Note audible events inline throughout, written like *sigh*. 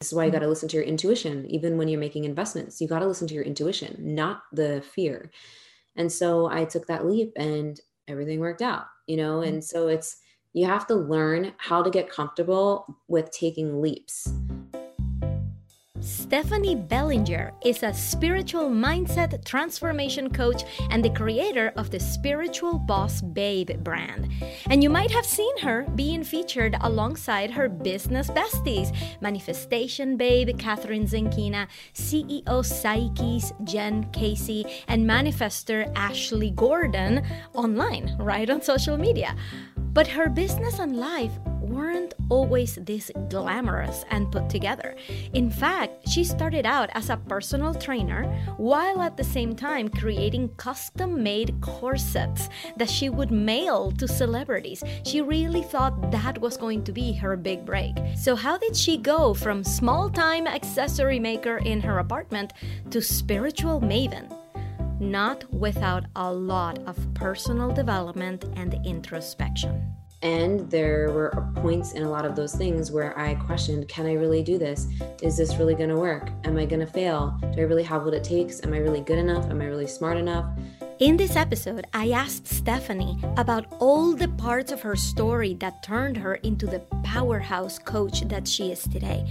This is why you got to listen to your intuition. Even when you're making investments, you got to listen to your intuition, not the fear. And so I took that leap and everything worked out, you know? Mm-hmm. And so it's, you have to learn how to get comfortable with taking leaps. Stephanie Bellinger is a spiritual mindset transformation coach and the creator of the Spiritual Boss Babe brand. And you might have seen her being featured alongside her business besties, Manifestation Babe Kathrin Zenkina, CEO Psyche's Jen Casey, and manifester Ashley Gordon online, right on social media. But her business and life weren't always this glamorous and put together. In fact, she started out as a personal trainer while at the same time creating custom made corsets that she would mail to celebrities. She really thought that was going to be her big break. So, how did she go from small time accessory maker in her apartment to spiritual maven? Not without a lot of personal development and introspection. And there were points in a lot of those things where I questioned can I really do this? Is this really going to work? Am I going to fail? Do I really have what it takes? Am I really good enough? Am I really smart enough? In this episode, I asked Stephanie about all the parts of her story that turned her into the powerhouse coach that she is today.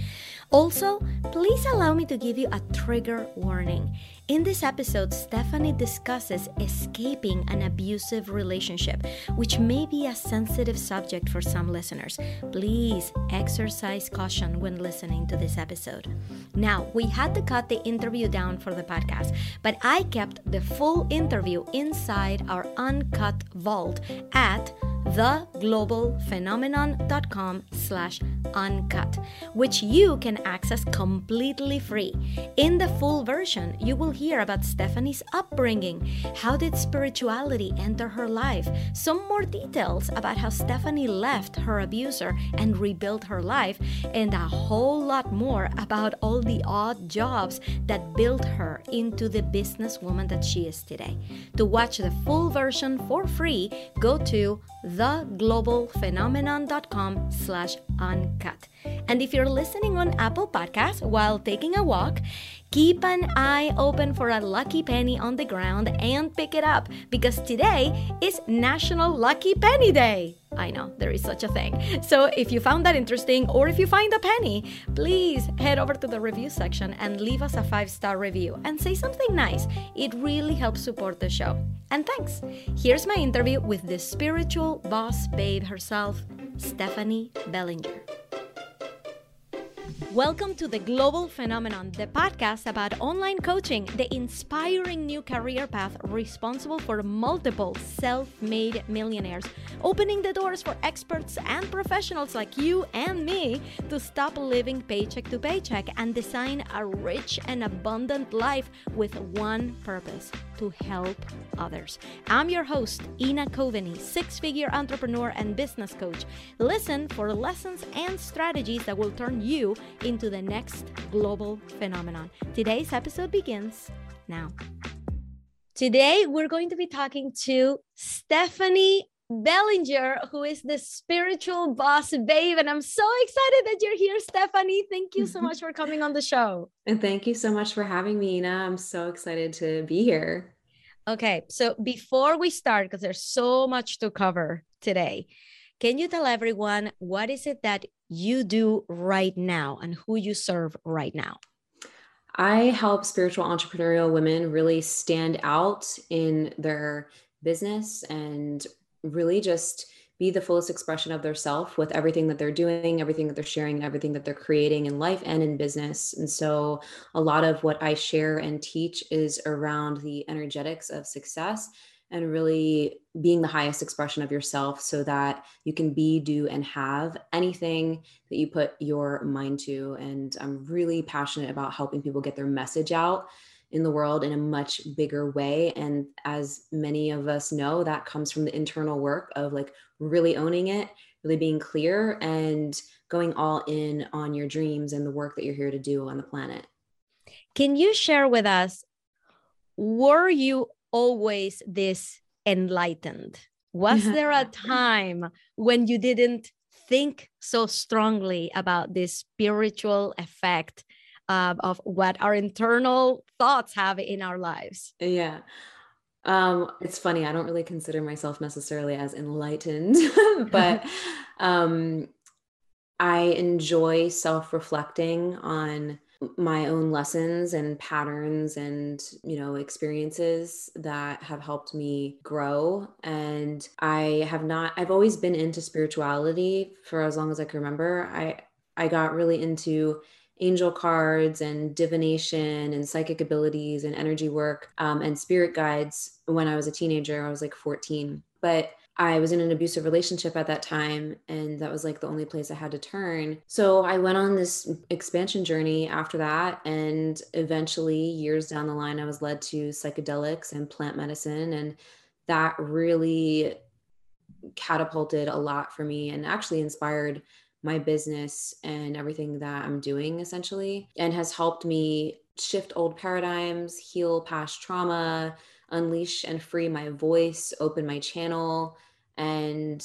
Also, please allow me to give you a trigger warning. In this episode, Stephanie discusses escaping an abusive relationship, which may be a sensitive subject for some listeners. Please exercise caution when listening to this episode. Now, we had to cut the interview down for the podcast, but I kept the full interview inside our uncut vault at theglobalphenomenon.com slash uncut, which you can access completely free. In the full version, you will hear about Stephanie's upbringing, how did spirituality enter her life, some more details about how Stephanie left her abuser and rebuilt her life, and a whole lot more about all the odd jobs that built her into the businesswoman that she is today. To watch the full version for free, go to theglobalphenomenon.com slash uncut. And if you're listening on Apple Podcasts while taking a walk, keep an eye open for a lucky penny on the ground and pick it up because today is National Lucky Penny Day. I know there is such a thing. So if you found that interesting or if you find a penny, please head over to the review section and leave us a five star review and say something nice. It really helps support the show. And thanks. Here's my interview with the spiritual boss babe herself, Stephanie Bellinger. Welcome to the Global Phenomenon, the podcast about online coaching, the inspiring new career path responsible for multiple self made millionaires, opening the doors for experts and professionals like you and me to stop living paycheck to paycheck and design a rich and abundant life with one purpose to help others. I'm your host, Ina Coveney, six figure entrepreneur and business coach. Listen for lessons and strategies that will turn you into the next global phenomenon. Today's episode begins now. Today, we're going to be talking to Stephanie Bellinger, who is the spiritual boss babe. And I'm so excited that you're here, Stephanie. Thank you so *laughs* much for coming on the show. And thank you so much for having me, Ina. I'm so excited to be here. Okay, so before we start, because there's so much to cover today, can you tell everyone what is it that you do right now and who you serve right now? I help spiritual entrepreneurial women really stand out in their business and really just be the fullest expression of their self with everything that they're doing, everything that they're sharing, everything that they're creating in life and in business. And so, a lot of what I share and teach is around the energetics of success and really being the highest expression of yourself so that you can be, do, and have anything that you put your mind to. And I'm really passionate about helping people get their message out in the world in a much bigger way. And as many of us know, that comes from the internal work of like really owning it, really being clear, and going all in on your dreams and the work that you're here to do on the planet. Can you share with us? Were you always this enlightened? Was there a time when you didn't think so strongly about this spiritual effect uh, of what our internal thoughts have in our lives. Yeah. Um, it's funny. I don't really consider myself necessarily as enlightened, *laughs* but *laughs* um, I enjoy self reflecting on my own lessons and patterns and you know experiences that have helped me grow and i have not i've always been into spirituality for as long as i can remember i i got really into angel cards and divination and psychic abilities and energy work um, and spirit guides when I was a teenager. I was like 14. But I was in an abusive relationship at that time, and that was like the only place I had to turn. So I went on this expansion journey after that. And eventually, years down the line, I was led to psychedelics and plant medicine. And that really catapulted a lot for me and actually inspired my business and everything that I'm doing essentially, and has helped me shift old paradigms, heal past trauma, unleash and free my voice, open my channel, and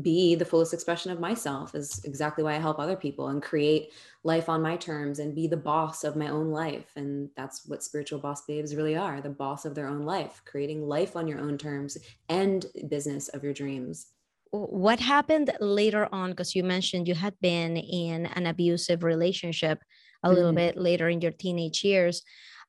be the fullest expression of myself is exactly why I help other people and create life on my terms and be the boss of my own life. And that's what spiritual boss babes really are the boss of their own life, creating life on your own terms and business of your dreams what happened later on because you mentioned you had been in an abusive relationship a mm-hmm. little bit later in your teenage years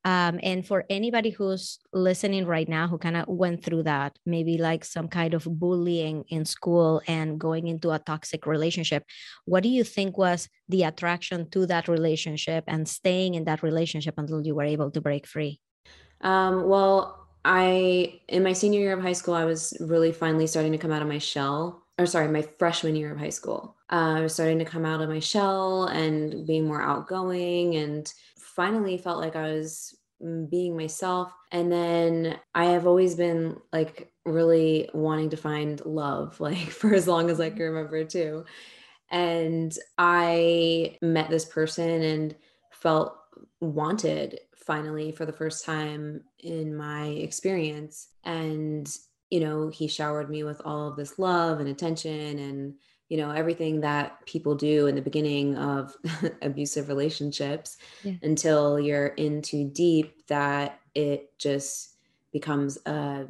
um, and for anybody who's listening right now who kind of went through that maybe like some kind of bullying in school and going into a toxic relationship what do you think was the attraction to that relationship and staying in that relationship until you were able to break free um, well I, in my senior year of high school, I was really finally starting to come out of my shell. Or sorry, my freshman year of high school. Uh, I was starting to come out of my shell and being more outgoing and finally felt like I was mm, being myself. And then I have always been like really wanting to find love, *laughs* like for as long as I can remember too. And I met this person and felt wanted finally for the first time in my experience. And, you know, he showered me with all of this love and attention and, you know, everything that people do in the beginning of *laughs* abusive relationships yeah. until you're in too deep that it just becomes a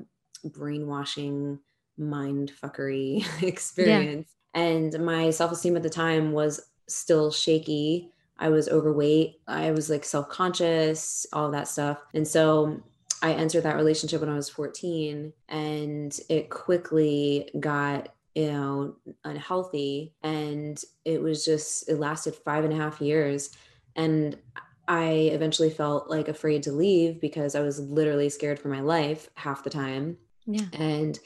brainwashing mind fuckery *laughs* experience. Yeah. And my self esteem at the time was still shaky I was overweight. I was like self conscious, all that stuff. And so I entered that relationship when I was 14 and it quickly got, you know, unhealthy. And it was just, it lasted five and a half years. And I eventually felt like afraid to leave because I was literally scared for my life half the time. Yeah. And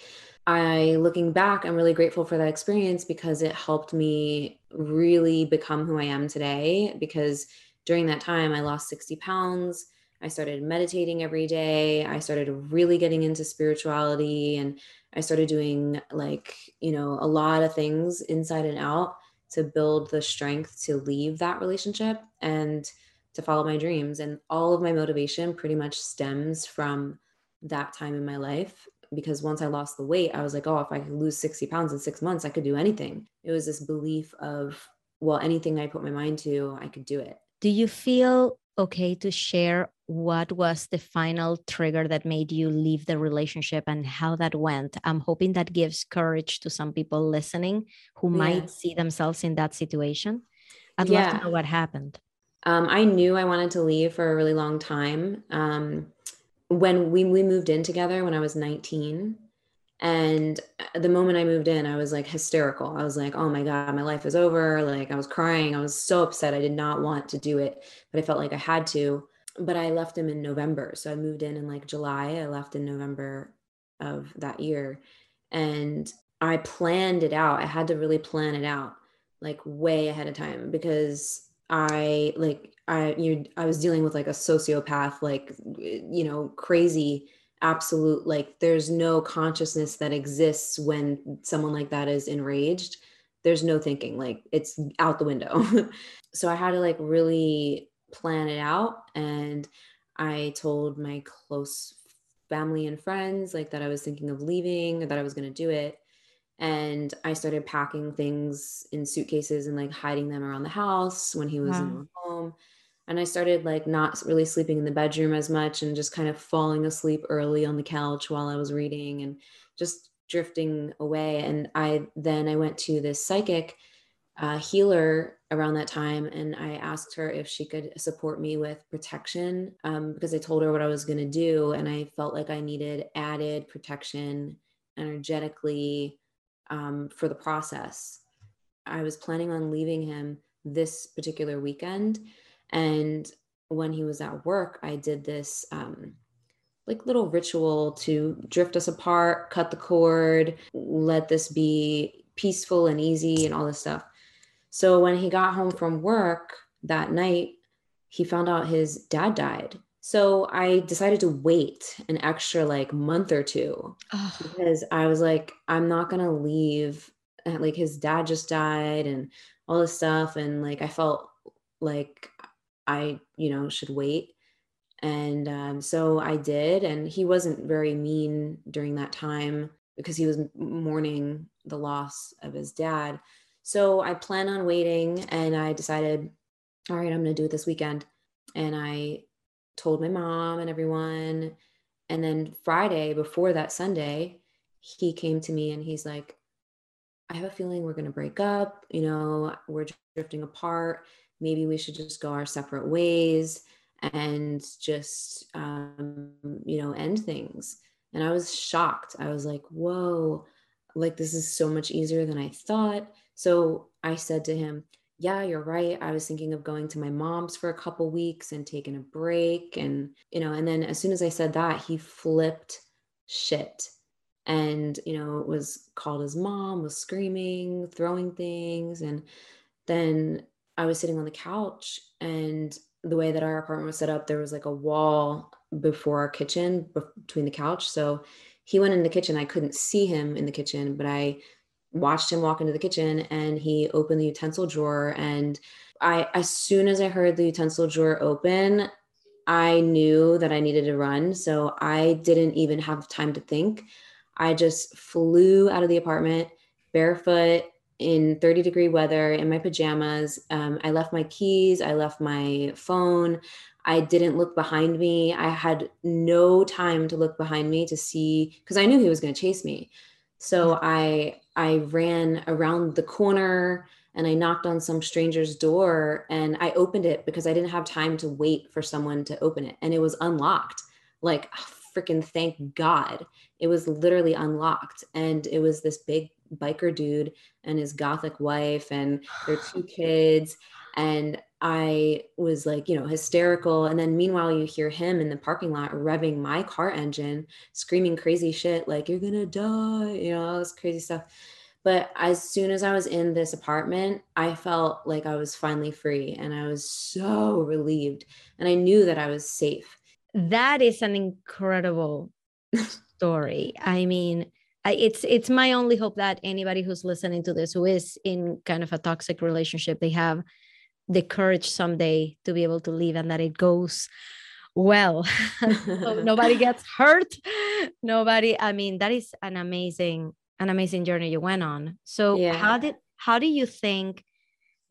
I, looking back, I'm really grateful for that experience because it helped me really become who I am today. Because during that time, I lost 60 pounds. I started meditating every day. I started really getting into spirituality and I started doing like, you know, a lot of things inside and out to build the strength to leave that relationship and to follow my dreams. And all of my motivation pretty much stems from that time in my life because once I lost the weight, I was like, oh, if I could lose 60 pounds in six months, I could do anything. It was this belief of, well, anything I put my mind to, I could do it. Do you feel okay to share what was the final trigger that made you leave the relationship and how that went? I'm hoping that gives courage to some people listening who might see themselves in that situation. I'd yeah. love to know what happened. Um, I knew I wanted to leave for a really long time. Um, when we, we moved in together when I was 19 and the moment I moved in, I was like hysterical. I was like, oh my God, my life is over. Like I was crying. I was so upset. I did not want to do it, but I felt like I had to. But I left him in November. So I moved in in like July. I left in November of that year. And I planned it out. I had to really plan it out like way ahead of time because I like I you I was dealing with like a sociopath, like you know, crazy, absolute like there's no consciousness that exists when someone like that is enraged. There's no thinking, like it's out the window. *laughs* so I had to like really plan it out and I told my close family and friends like that I was thinking of leaving, that I was going to do it. and I started packing things in suitcases and like hiding them around the house when he was wow. in home. And I started like not really sleeping in the bedroom as much and just kind of falling asleep early on the couch while I was reading and just drifting away. And I then I went to this psychic uh, healer around that time and I asked her if she could support me with protection um, because I told her what I was going to do. And I felt like I needed added protection energetically um, for the process. I was planning on leaving him this particular weekend. And when he was at work, I did this um, like little ritual to drift us apart, cut the cord, let this be peaceful and easy and all this stuff. So when he got home from work that night, he found out his dad died. So I decided to wait an extra like month or two oh. because I was like, I'm not gonna leave. Like his dad just died and all this stuff. And like I felt like I, you know, should wait. And um, so I did. And he wasn't very mean during that time because he was mourning the loss of his dad. So I plan on waiting and I decided, all right, I'm going to do it this weekend. And I told my mom and everyone. And then Friday, before that Sunday, he came to me and he's like, I have a feeling we're going to break up. You know, we're drifting apart. Maybe we should just go our separate ways and just, um, you know, end things. And I was shocked. I was like, whoa, like this is so much easier than I thought. So I said to him, yeah, you're right. I was thinking of going to my mom's for a couple weeks and taking a break. And, you know, and then as soon as I said that, he flipped shit and, you know, was called his mom, was screaming, throwing things. And then I was sitting on the couch and the way that our apartment was set up, there was like a wall before our kitchen between the couch. So he went in the kitchen. I couldn't see him in the kitchen, but I watched him walk into the kitchen and he opened the utensil drawer and I as soon as I heard the utensil drawer open, I knew that I needed to run. So I didn't even have time to think. I just flew out of the apartment barefoot in 30 degree weather in my pajamas. Um, I left my keys, I left my phone. I didn't look behind me. I had no time to look behind me to see because I knew he was going to chase me. So I I ran around the corner and I knocked on some stranger's door and I opened it because I didn't have time to wait for someone to open it and it was unlocked. Like ah, freaking thank God. It was literally unlocked and it was this big biker dude and his gothic wife and their two *sighs* kids and I was like, you know, hysterical. And then meanwhile, you hear him in the parking lot revving my car engine, screaming crazy shit like, you're going to die, you know, all this crazy stuff. But as soon as I was in this apartment, I felt like I was finally free and I was so relieved. And I knew that I was safe. That is an incredible *laughs* story. I mean, it's it's my only hope that anybody who's listening to this who is in kind of a toxic relationship they have the courage someday to be able to leave and that it goes well. *laughs* So nobody *laughs* gets hurt. Nobody i mean that is an amazing an amazing journey you went on. So yeah. how did how do you think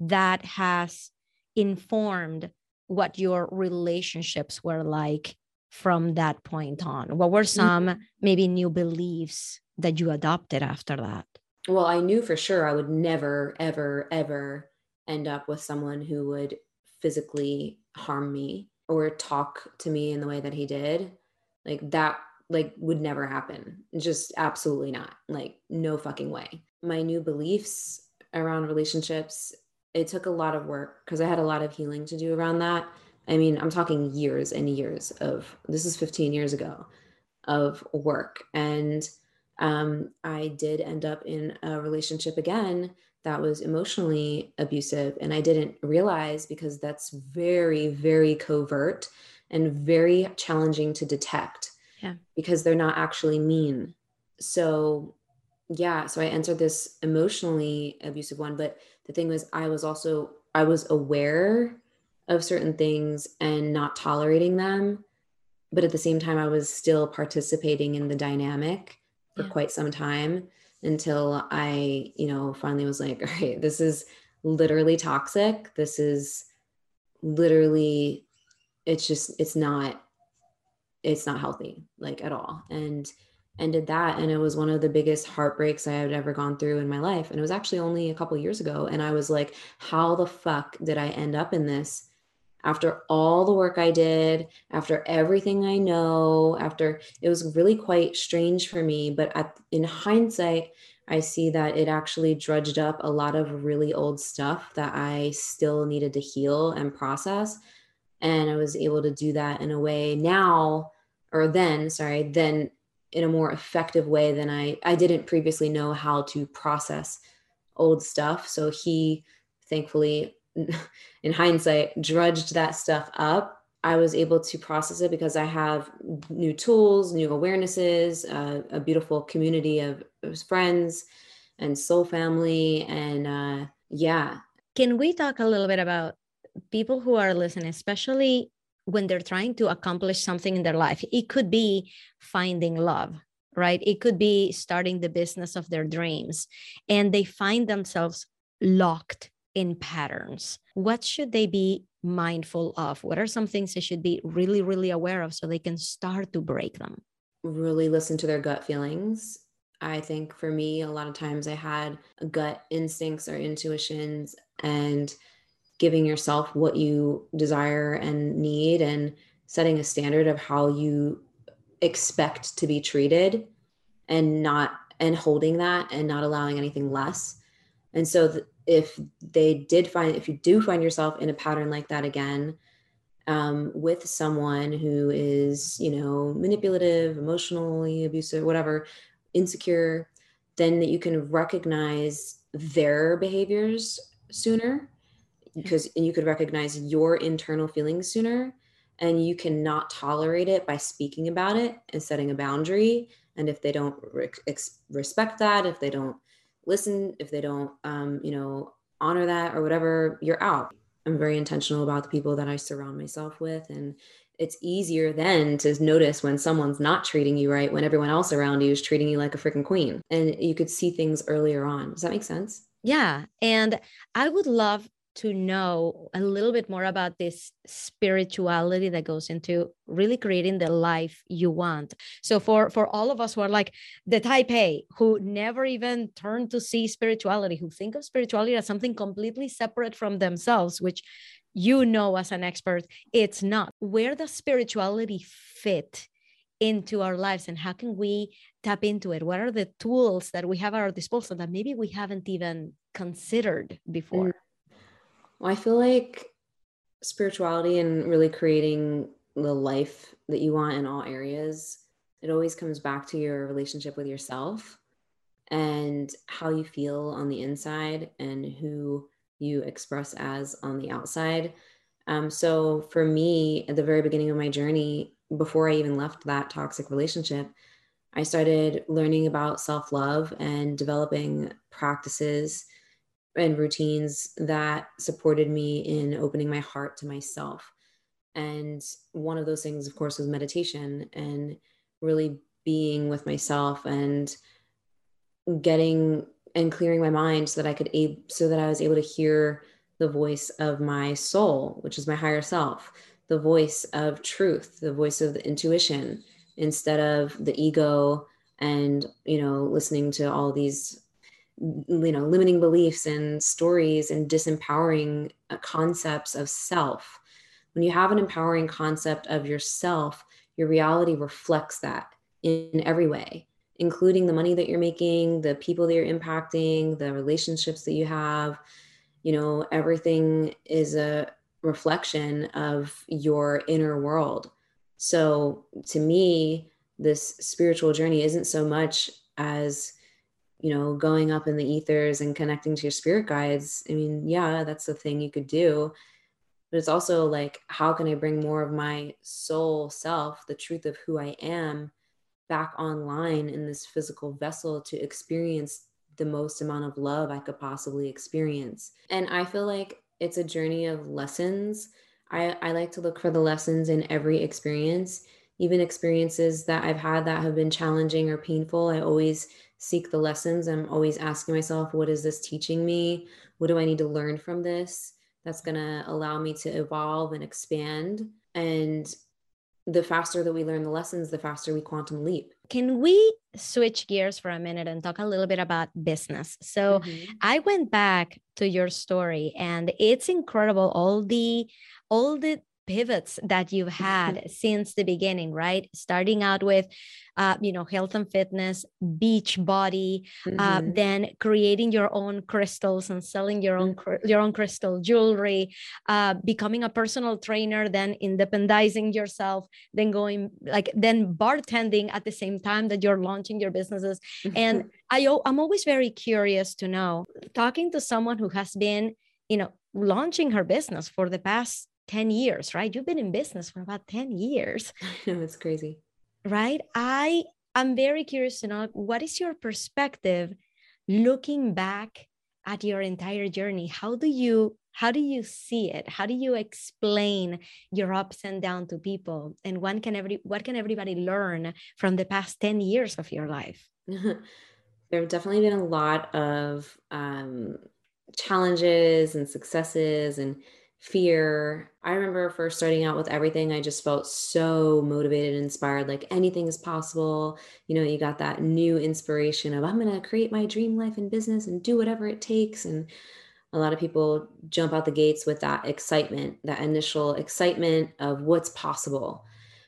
that has informed what your relationships were like from that point on? What were some mm-hmm. maybe new beliefs that you adopted after that? Well i knew for sure i would never ever ever end up with someone who would physically harm me or talk to me in the way that he did like that like would never happen. Just absolutely not. Like no fucking way. My new beliefs around relationships it took a lot of work because i had a lot of healing to do around that. I mean i'm talking years and years of this is 15 years ago of work. And um, i did end up in a relationship again that was emotionally abusive and i didn't realize because that's very very covert and very challenging to detect yeah. because they're not actually mean so yeah so i entered this emotionally abusive one but the thing was i was also i was aware of certain things and not tolerating them but at the same time i was still participating in the dynamic for yeah. quite some time until I, you know, finally was like, *laughs* all right, this is literally toxic. This is literally, it's just, it's not, it's not healthy, like at all. And ended that. And it was one of the biggest heartbreaks I had ever gone through in my life. And it was actually only a couple years ago. And I was like, how the fuck did I end up in this? After all the work I did, after everything I know, after it was really quite strange for me. But at, in hindsight, I see that it actually drudged up a lot of really old stuff that I still needed to heal and process. And I was able to do that in a way now, or then, sorry, then in a more effective way than I I didn't previously know how to process old stuff. So he thankfully *laughs* in hindsight, drudged that stuff up, I was able to process it because I have new tools, new awarenesses, uh, a beautiful community of, of, friends and soul family. And uh, yeah. Can we talk a little bit about people who are listening, especially when they're trying to accomplish something in their life? It could be finding love, right? It could be starting the business of their dreams, and they find themselves locked in patterns. What should they be mindful of? What are some things they should be really, really aware of so they can start to break them? Really listen to their gut feelings. I think for me, a lot of times I had gut instincts or intuitions and giving yourself what you desire and need and setting a standard of how you expect to be treated and not and holding that and not allowing anything less and so th- if they did find, if you do find yourself in a pattern like that again, um, with someone who is, you know, manipulative, emotionally abusive, whatever, insecure, then that you can recognize their behaviors sooner because and you could recognize your internal feelings sooner and you cannot tolerate it by speaking about it and setting a boundary. And if they don't re- respect that if they don't listen. If they don't um, you know honor that or whatever you're out. I'm very intentional about the people that i surround myself with and it's easier then to notice when someone's not treating you right when everyone else around you is treating you like a freaking queen. And you could see things earlier on. Does that make sense? Yeah. And i would love to know a little bit more about this spirituality that goes into really creating the life you want. So for for all of us who are like the type a who never even turn to see spirituality who think of spirituality as something completely separate from themselves which you know as an expert it's not. Where does spirituality fit into our lives and how can we tap into it? What are the tools that we have at our disposal that maybe we haven't even considered before? Mm. Well, I feel like spirituality and really creating the life that you want in all areas, it always comes back to your relationship with yourself and how you feel on the inside and who you express as on the outside. Um, so for me, at the very beginning of my journey, before I even left that toxic relationship, I started learning about self love and developing practices and routines that supported me in opening my heart to myself. And one of those things, of course, was meditation and really being with myself and getting and clearing my mind so that I could ab- so that I was able to hear the voice of my soul, which is my higher self, the voice of truth, the voice of the intuition, instead of the ego and you know listening to all these you know limiting beliefs and stories and disempowering uh, concepts of self. When you have an empowering concept of yourself your reality reflects that in every way including the money that you're making the people that you're impacting the relationships that you have. You know everything is a reflection of your inner world. So to me this spiritual journey isn't so much as you know, going up in the ethers and connecting to your spirit guides. I mean, yeah, that's the thing you could do. But it's also like, how can I bring more of my soul self, the truth of who I am, back online in this physical vessel to experience the most amount of love I could possibly experience? And I feel like it's a journey of lessons. I, I like to look for the lessons in every experience even experiences that I've had that have been challenging or painful, I always seek the lessons. I'm always asking myself, what is this teaching me? What do I need to learn from this? That's going to allow me to evolve and expand. And the faster that we learn the lessons, the faster we quantum leap. Can we switch gears for a minute and talk a little bit about business? So mm-hmm. I went back to your story and it's incredible all the all the pivots that you've *laughs* had since the beginning, right? Starting out with, uh, you know, health and fitness, Beachbody, uh, mm-hmm. uh, then creating your own crystals and selling your own mm-hmm. your own crystal jewelry, uh, becoming a personal trainer, then independizing yourself, then going like then bartending at the same time that you're launching your businesses. And *laughs* I I'm always very curious to know, talking to someone who has been, you know, launching her business for the past 10 years, right? You've been in business for about 10 years. *laughs* know it's crazy. Right? I I'm very curious to know what is your perspective looking back at your entire journey? How do you how do you see it? How do you explain your ups and downs to people? And when can every what can everybody learn from the past 10 years of your life? *laughs* there have definitely been a lot of um, challenges and successes and fear. I remember first starting out with everything, I just felt so motivated and inspired, like anything is possible. You know, you got that new inspiration of, I'm going to create my dream life and business and do whatever it takes. And a lot of people jump out the gates with that excitement, that initial excitement of what's possible.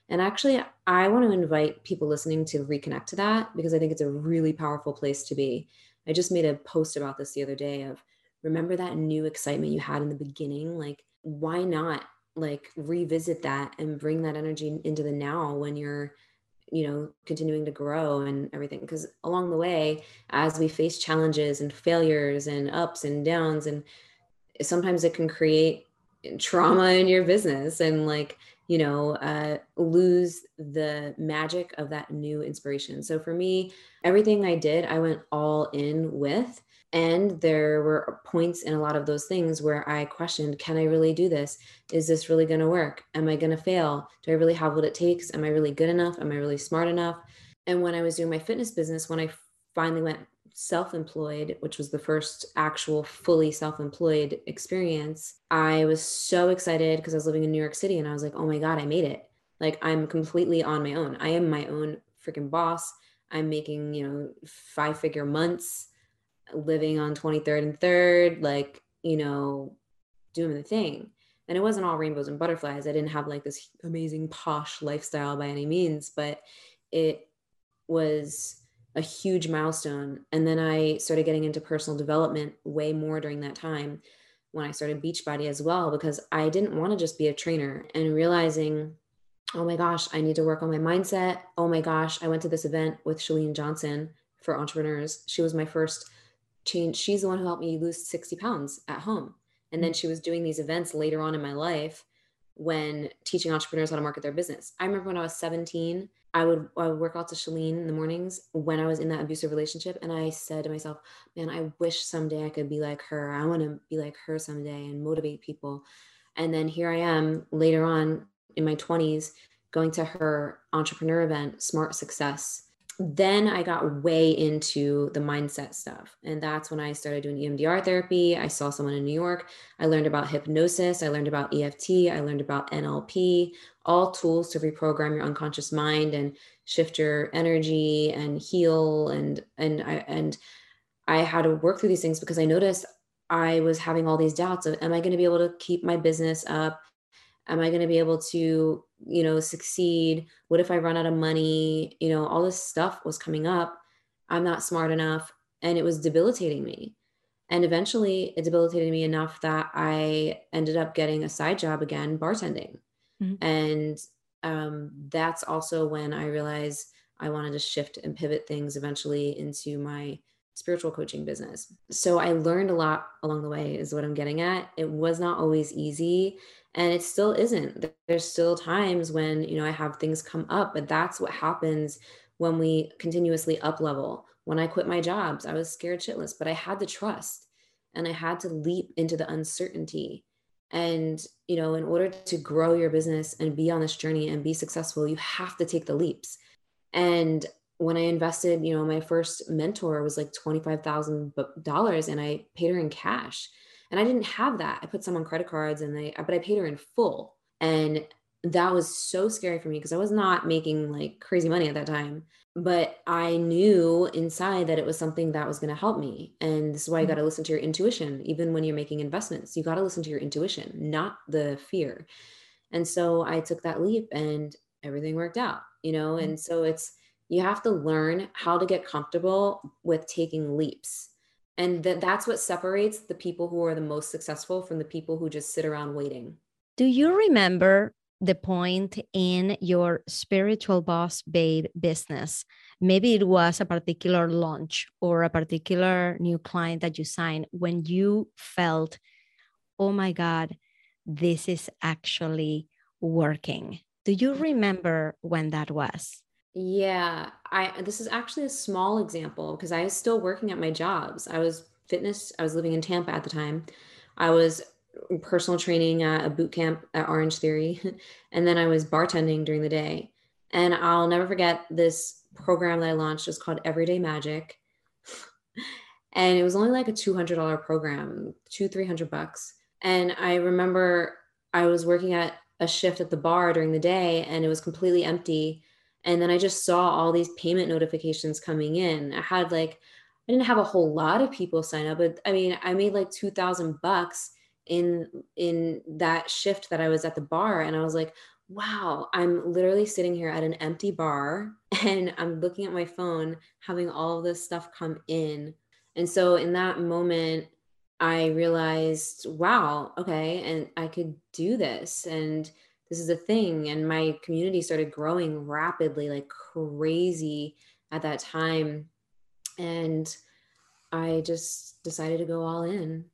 And actually, I want to invite people listening to reconnect to that because I think it's a really powerful place to be. I just made a post about this the other day of remember that new excitement you had in the beginning? Like why not like revisit that and bring that energy into the now when you're you know continuing to grow and everything? Because along the way as we face challenges and failures and ups and downs and sometimes it can create trauma in your business and like you know uh, lose the magic of that new inspiration. So for me everything i did i went all in with and there were points in a lot of those things where I questioned can I really do this? Is this really going to work? Am I going to fail? Do I really have what it takes? Am I really good enough? Am I really smart enough? And when I was doing my fitness business, when I finally went self employed, which was the first actual fully self employed experience, I was so excited because I was living in New York City and I was like, oh my God, I made it. Like I'm completely on my own. I am my own freaking boss. I'm making, you know, five figure months living on 23rd and 3rd, like, you know, doing the thing. And it wasn't all rainbows and butterflies. I didn't have like this amazing posh lifestyle by any means, but it was a huge milestone. And then I started getting into personal development way more during that time when I started Beachbody as well, because I didn't want to just be a trainer and realizing, oh my gosh, I need to work on my mindset. Oh my gosh, I went to this event with Chalene Johnson for entrepreneurs. She was my first change she's the one who helped me lose 60 pounds at home. And then mm. she was doing these events later on in my life when teaching entrepreneurs how to market their business. I remember when i was 17 i would i would work out to Chalene in the mornings when i was in that abusive relationship. And i said to myself man i wish someday i could be like her. I want to be like her someday and motivate people. And then here i am later on in my 20s going to her entrepreneur event smart success then I got way into the mindset stuff. And that's when I started doing EMDR therapy. I saw someone in New York. I learned about hypnosis. I learned about EFT. I learned about NLP, all tools to reprogram your unconscious mind and shift your energy and heal. And, and I, and I had to work through these things because I noticed I was having all these doubts of, am I going to be able to keep my business up? Am i going to be able to you know succeed? What if i run out of money? You know all this stuff was coming up. I'm not smart enough and it was debilitating me. And eventually it debilitated me enough that i ended up getting a side job again bartending. Mm-hmm. and um, that's also when i realized i wanted to shift and pivot things eventually into my spiritual coaching business. So i learned a lot along the way is what i'm getting at. It was not always easy and it still isn't there's still times when you know i have things come up but that's what happens when we continuously up level when i quit my jobs i was scared shitless but i had to trust and i had to leap into the uncertainty And, you know, in order to grow your business and be on this journey and be successful, you have to take the leaps. And when I invested, you know, my first mentor was like $25,000 and I paid her in cash. And I didn't have that. I put some on credit cards and they, uh, but I paid her in full. And that was so scary for me because I was not making like crazy money at that time. But I knew inside that it was something that was going to help me. And this is why you mm-hmm. got to listen to your intuition. Even when you're making investments, you got to listen to your intuition, not the fear. And so I took that leap and everything worked out, you know? Mm-hmm. And so it's, you have to learn how to get comfortable with taking leaps. And that that's what separates the people who are the most successful from the people who just sit around waiting. Do you remember the point in your spiritual boss babe business? Maybe it was a particular launch or a particular new client that you signed when you felt oh my god this is actually working. Do you remember when that was yeah i this is actually a small example because i was still working at my jobs i was fitness i was living in tampa at the time i was personal training at a boot camp at Orange Theory. *laughs* and then I was bartending during the day. And I'll never forget this program that I launched was called Everyday Magic. *laughs* and it was only like a $200 program, two, 300 bucks. And I remember I was working at a shift at the bar during the day and it was completely empty. And then I just saw all these payment notifications coming in. I had like, I didn't have a whole lot of people sign up, but I mean, I made like 2000 bucks in in that shift that I was at the bar and I was like, wow, I'm literally sitting here at an empty bar *laughs* and I'm looking at my phone having all this stuff come in. And so in that moment I realized, wow, okay, and I could do this and this is a thing and my community started growing rapidly like crazy at that time and I just decided to go all in.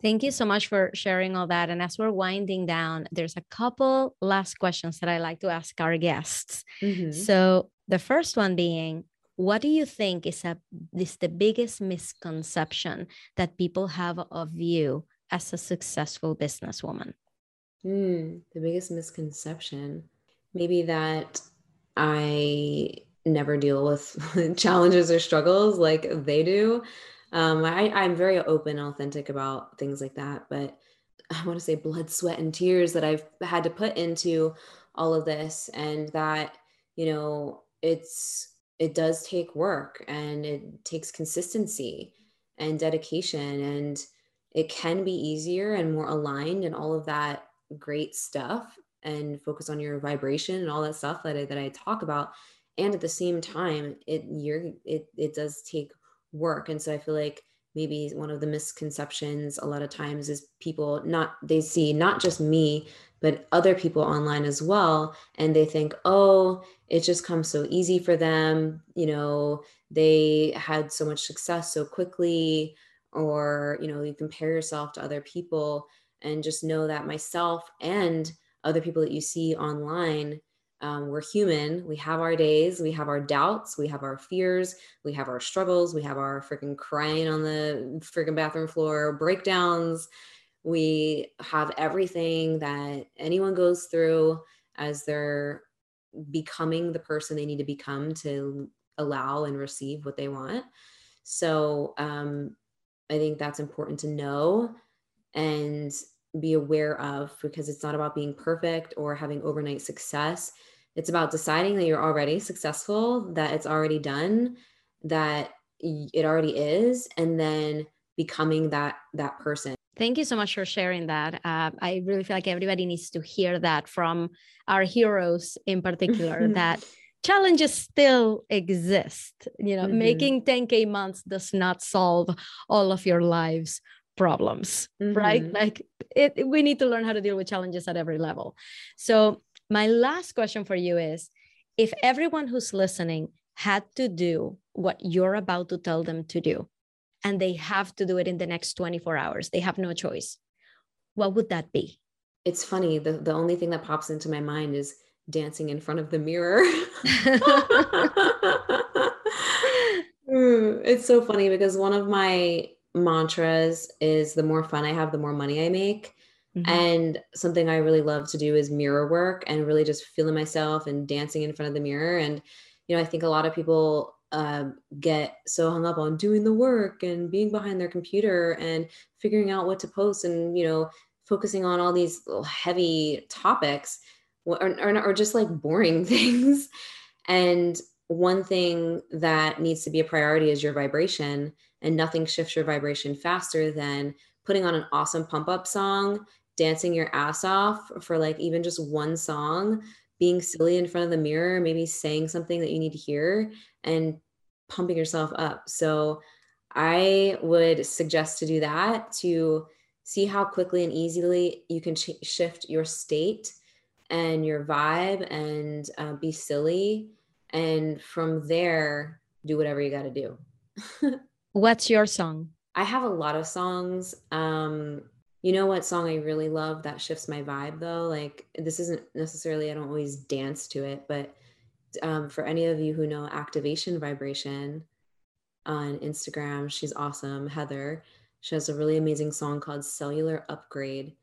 Thank you so much for sharing all that. And as we're winding down, there's a couple last questions that I like to ask our guests. Mm-hmm. So the first one being, what do you think is a is the biggest misconception that people have of you as a successful businesswoman? Mm, the biggest misconception, maybe that I never deal with *laughs* challenges or struggles like they do. Um, I, I'm very open and authentic about things like that, but *sighs* I want to say blood, sweat, and tears that I've had to put into all of this, and that you know it's it does take work and it takes consistency and dedication, and it can be easier and more aligned and all of that great stuff, and focus on your vibration and all that stuff that I, that I talk about. And at the same time, it you're it it does take work. And so i feel like maybe one of the misconceptions a lot of times is people not they see not just me but other people online as well. And they think oh it just comes so easy for them. You know they had so much success so quickly. Or you know you compare yourself to other people and just know that myself and other people that you see online um, we're human. We have our days, we have our doubts, we have our fears, we have our struggles, we have our freaking crying on the freaking bathroom floor breakdowns. We have everything that anyone goes through as they're becoming the person they need to become to allow and receive what they want. So um, I think that's important to know and be aware of because it's not about being perfect or having overnight success it's about deciding that you're already successful, that it's already done, that it already is, and then becoming that that person. Thank you so much for sharing that. Uh, I really feel like everybody needs to hear that from our heroes in particular. *laughs* that challenges still exist. You know, mm-hmm. making 10k months does not solve all of your lives problems mm-hmm. right like it, we need to learn how to deal with challenges at every level so my last question for you is if everyone who's listening had to do what you're about to tell them to do, and they have to do it in the next 24 hours, they have no choice, what would that be? It's funny. The, the only thing that pops into my mind is dancing in front of the mirror. *laughs* *laughs* it's so funny because one of my mantras is the more fun I have, the more money I make. Mm-hmm. And something I really love to do is mirror work and really just feeling myself and dancing in front of the mirror. And, you know, I think a lot of people uh, get so hung up on doing the work and being behind their computer and figuring out what to post and, you know, focusing on all these little heavy topics or, or, or just like boring *laughs* things. And one thing that needs to be a priority is your vibration, and nothing shifts your vibration faster than putting on an awesome pump up song, dancing your ass off for like even just one song, being silly in front of the mirror, maybe saying something that you need to hear, and pumping yourself up. So, I would suggest to do that to see how quickly and easily you can ch- shift your state and your vibe and uh, be silly and from there do whatever you got to do. *laughs* What's your song? I have a lot of songs. Um you know what song i really love that shifts my vibe though? Like this isn't necessarily i don't always dance to it but um, for any of you who know activation vibration on instagram she's awesome. Heather she has a really amazing song called cellular upgrade.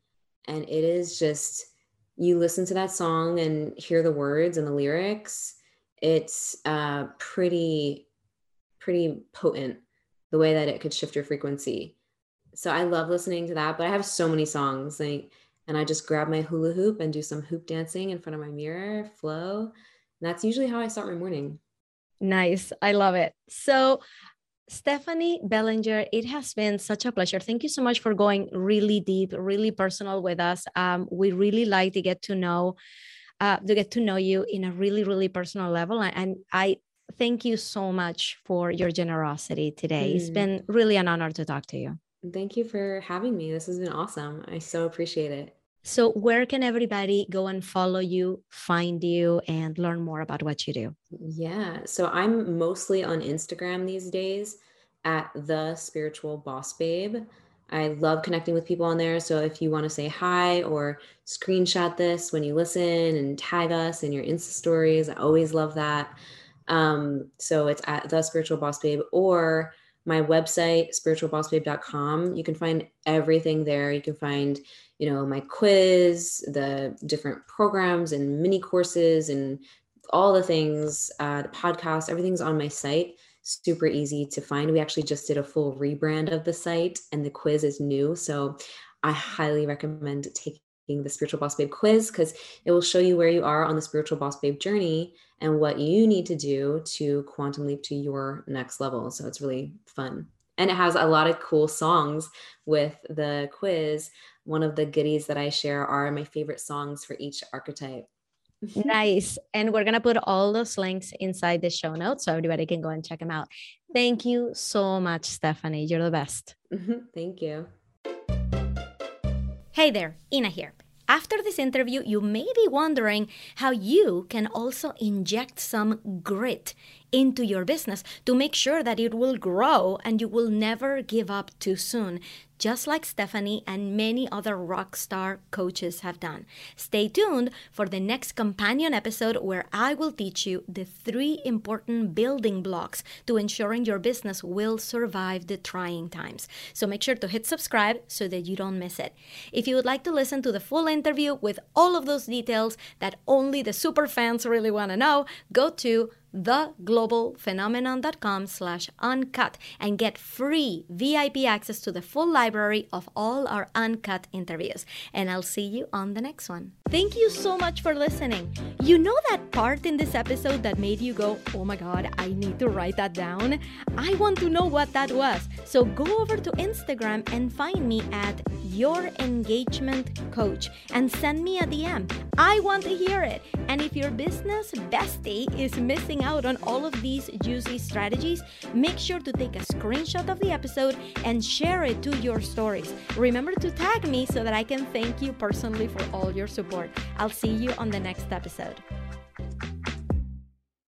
And it is just you listen to that song and hear the words and the lyrics it's uh, pretty pretty potent the way that it could shift your frequency so i love listening to that but i have so many songs like and i just grab my hula hoop and do some hoop dancing in front of my mirror flow and that's usually how i start my morning nice i love it so Stephanie Bellinger, it has been such a pleasure. Thank you so much for going really deep, really personal with us. Um, we really like to get to know uh, to get to know you in a really, really personal level. And I thank you so much for your generosity today. Mm. It's been really an honor to talk to you. Thank you for having me. This has been awesome. I so appreciate it. So, where can everybody go and follow you, find you, and learn more about what you do? Yeah. So, I'm mostly on Instagram these days at the spiritual boss babe. I love connecting with people on there. So if you want to say hi or screenshot this when you listen and tag us in your Insta stories, I always love that. Um, so it's at the spiritual boss babe or my website, spiritualbossbabe.com. You can find everything there. You can find, you know, my quiz, the different programs and mini courses and all the things, uh, the podcast, everything's on my site super easy to find. We actually just did a full rebrand of the site and the quiz is new. So I highly recommend taking the Spiritual Boss Babe quiz because it will show you where you are on the Spiritual Boss Babe journey and what you need to do to quantum leap to your next level. So it's really fun. And it has a lot of cool songs with the quiz. One of the goodies that I share are my favorite songs for each archetype *laughs* nice. And we're going to put all those links inside the show notes so everybody can go and check them out. Thank you so much, Stephanie. You're the best. Mm-hmm. Thank you. Hey there, Ina here. After this interview, you may be wondering how you can also inject some grit into your business to make sure that it will grow and you will never give up too soon just like Stephanie and many other rock star coaches have done. Stay tuned for the next companion episode where I will teach you the three important building blocks to ensuring your business will survive the trying times. So make sure to hit subscribe so that you don't miss it. If you would like to listen to the full interview with all of those details that only the super fans really want to know, go to theglobalphenomenon.com slash uncut and get free VIP access to the full library of all our uncut interviews. And I'll see you on the next one. Thank you so much for listening. You know that part in this episode that made you go, oh my God, I need to write that down? I want to know what that was. So go over to Instagram and find me at your engagement coach and send me a DM. I want to hear it. And if your business bestie is missing out on all of these juicy strategies, make sure to take a screenshot of the episode and share it to your stories. Remember to tag me so that I can thank you personally for all your support. I'll see you on the next episode.